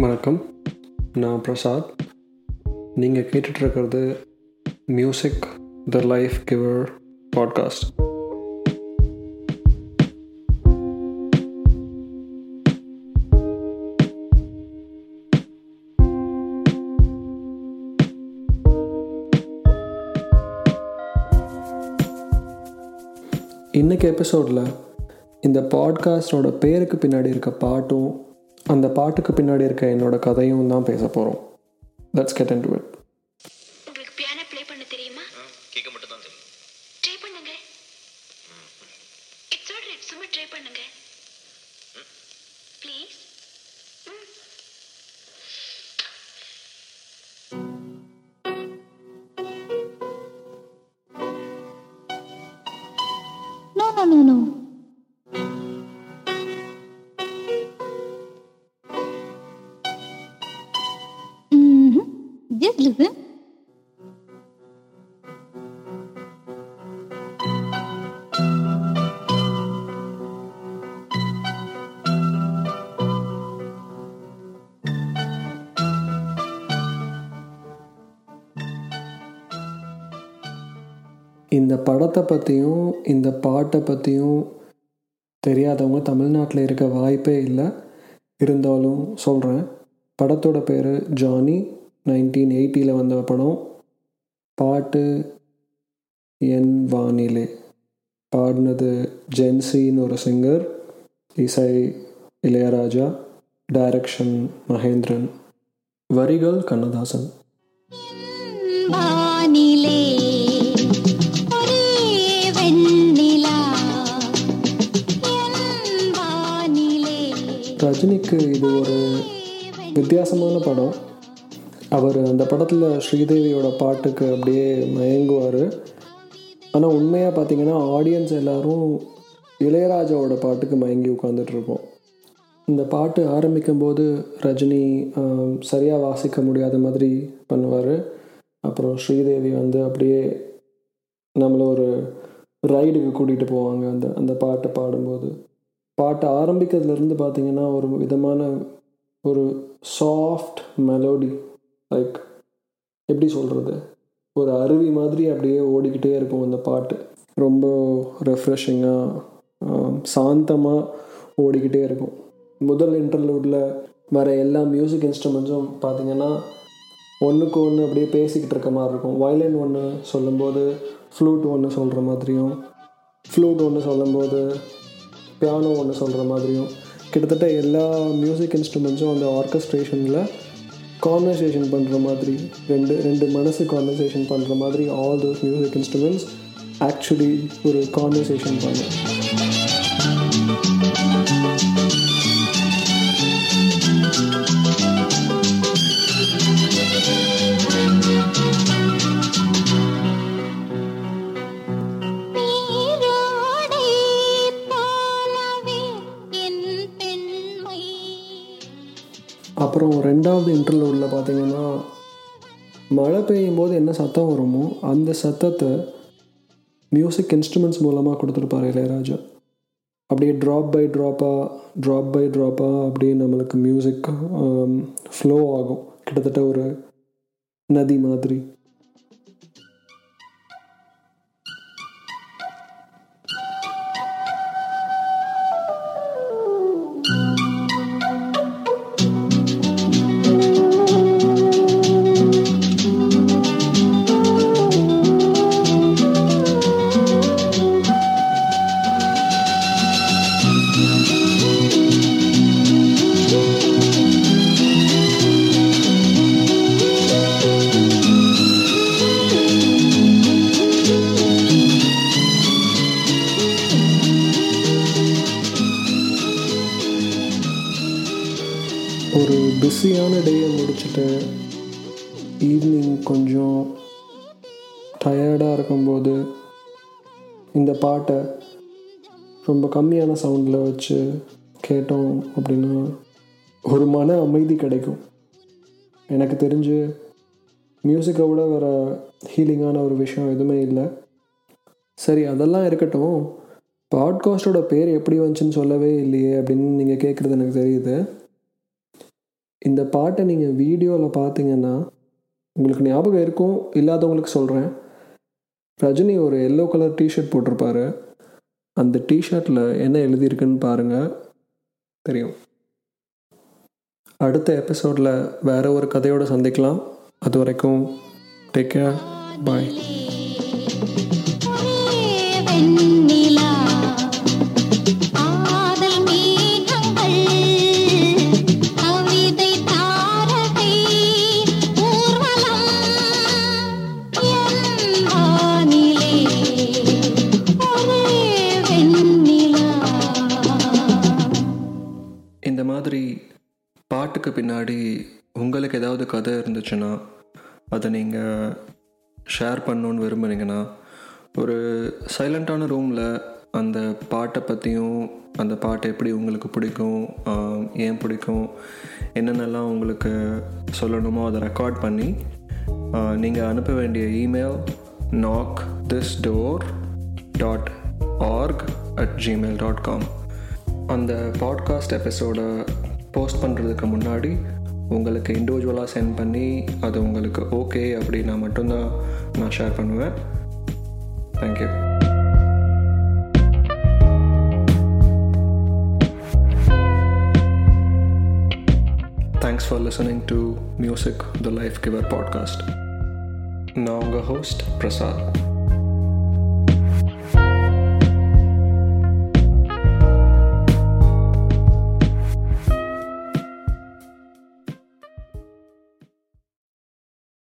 வணக்கம். நான் பிரசாத். நீங்கள் கேட்டுட்ருக்கிறது music the life giver podcast இன்னைக்கு எபிசோடில் இந்த பாட்காஸ்டோட பேருக்கு பின்னாடி இருக்க பாட்டும் அந்த பாட்டுக்கு பின்னாடி இருக்க என்னோட கதையும் தான் பேச போகிறோம் let's get into it உங்களுக்கு பியானோ ப்ளே பண்ண தெரியுமா? கேட்க மட்டும் தான் தெரியும். ட்ரை பண்ணுங்க. இட்ஸ் ஆல் ரைட் சும்மா ட்ரை பண்ணுங்க. Please No, no, no, no. தெரியுது இந்த படத்தை பற்றியும் இந்த பாட்டை பற்றியும் தெரியாதவங்க தமிழ்நாட்டில் இருக்க வாய்ப்பே இல்லை. இருந்தாலும் சொல்கிறேன் படத்தோட பேர் ஜானி. நைன்டீன் எயிட்டியில் வந்த படம் பாட்டு என் வானிலை. பாடினது ஜென்சின்னு ஒரு சிங்கர் இசை இளையராஜா டைரக்ஷன் மகேந்திரன் வரிகள் கண்ணதாசன். வானிலே ரஜினிக்கு இது ஒரு வித்தியாசமான படம். அவர் அந்த படத்தில் ஸ்ரீதேவியோட பாட்டுக்கு அப்படியே மயங்குவார். ஆனால் உண்மையாக பார்த்தீங்கன்னா ஆடியன்ஸ் எல்லாரும் இளையராஜாவோட பாட்டுக்கு மயங்கி உட்காந்துட்ருக்கோம் இந்த பாட்டு ஆரம்பிக்கும் போது ரஜினி சரியாக வாசிக்க முடியாத மாதிரி பண்ணுவார். அப்புறம் ஸ்ரீதேவி வந்து அப்படியே நம்மளை ஒரு ரைடுக்கு கூட்டிகிட்டு போவாங்க அந்த அந்த பாட்டை பாடும்போது. பாட்டு ஆரம்பிக்கிறதுலேருந்து பார்த்திங்கன்னா ஒரு விதமான ஒரு சாஃப்ட் மெலோடி லைக் எப்படி சொல்கிறது ஒரு அருவி மாதிரி அப்படியே ஓடிக்கிட்டே இருக்கும் அந்த பாட்டு. ரொம்ப ரெஃப்ரெஷிங்காக சாந்தமாக ஓடிக்கிட்டே இருக்கும். முதல் இன்டர்லூடில் வர எல்லா மியூசிக் இன்ஸ்ட்ருமெண்ட்ஸும் பார்த்தீங்கன்னா ஒன்றுக்கு ஒன்று அப்படியே பேசிக்கிட்டு இருக்க மாதிரி இருக்கும். வயலின் ஒன்று சொல்லும்போது ஃப்ளூட் ஒன்று சொல்கிற மாதிரியும் ஃப்ளூட் ஒன்று சொல்லும்போது பியானோ ஒன்று சொல்கிற மாதிரியும். கிட்டத்தட்ட எல்லா மியூசிக் இன்ஸ்ட்ருமெண்ட்ஸும் அந்த ஆர்கஸ்ட்ரேஷனில் கான்வர்சேஷன் பண்ணுற மாதிரி ரெண்டு ரெண்டு மனசு கான்வர்சேஷன் பண்ணுற மாதிரி all those music instruments actually ஒரு கான்வர்சேஷன் பண்ணும் அப்புறம் ரெண்டாவது இன்டர்லூடில் பார்த்தீங்கன்னா மழை பெய்யும் போது என்ன சத்தம் வருமோ அந்த சத்தத்தை மியூசிக் இன்ஸ்ட்ருமெண்ட்ஸ் மூலமாக கொடுத்துருப்பார் இளையராஜா. அப்படியே ட்ராப் பை ட்ராப்பாக ட்ராப் பை ட்ராப்பாக அப்படியே நம்மளுக்கு மியூசிக் ஃப்ளோ ஆகும். கிட்டத்தட்ட ஒரு நதி மாதிரி. ஒரு பிஸியான டேயை முடிச்சுட்டு ஈவினிங் கொஞ்சம் டயர்டாக இருக்கும்போது இந்த பாட்டை ரொம்ப கம்மியான சவுண்டில் வச்சு கேட்டோம் அப்படின்னா ஒரு மன அமைதி கிடைக்கும். எனக்கு தெரிஞ்சு மியூசிக்கை விட வேறு ஹீலிங்கான ஒரு விஷயம் எதுவுமே இல்லை. சரி அதெல்லாம் இருக்கட்டும். பாட்காஸ்டோட பேர் எப்படி வந்துச்சுன்னு சொல்லவே இல்லையே அப்படின்னு நீங்கள் கேட்குறது எனக்கு தெரியுது. இந்த பாட்டை நீங்கள் வீடியோவில் பார்த்தீங்கன்னா உங்களுக்கு ஞாபகம் இருக்கும் இல்லாதவங்களுக்கு சொல்கிறேன் ரஜினி ஒரு எல்லோ கலர் டிஷர்ட் போட்டிருப்பாரு. அந்த டிஷர்ட்டில் என்ன எழுதியிருக்குன்னு பாருங்கள் தெரியும். அடுத்த எபிசோடில் வேற ஒரு கதையோடு சந்திக்கலாம். அது வரைக்கும் டேக் கேர் பாய் பாட்டுக்கு பின்னாடி உங்களுக்கு ஏதாவது கதை இருந்துச்சுன்னா அதை நீங்கள் ஷேர் பண்ணணுன்னு விரும்புனீங்கன்னா ஒரு சைலண்ட்டான ரூமில் அந்த பாட்டை பற்றியும் அந்த பாட்டை எப்படி உங்களுக்கு பிடிக்கும் ஏன் பிடிக்கும் என்னென்னலாம் உங்களுக்கு சொல்லணுமோ அதை ரெக்கார்ட் பண்ணி நீங்கள் அனுப்ப வேண்டிய email knock this door dot org at Gmail dot com அந்த பாட்காஸ்ட் எபிசோட போஸ்ட் பண்ணுறதுக்கு முன்னாடி உங்களுக்கு இண்டிவிஜுவலாக சென்ட் பண்ணி அது உங்களுக்கு ஓகே அப்படின்னா மட்டும்தான் நான் ஷேர் பண்ணுவேன். Thank you thanks for listening to music the life giver podcast நான் உங்கள் ஹோஸ்ட் பிரசாத்.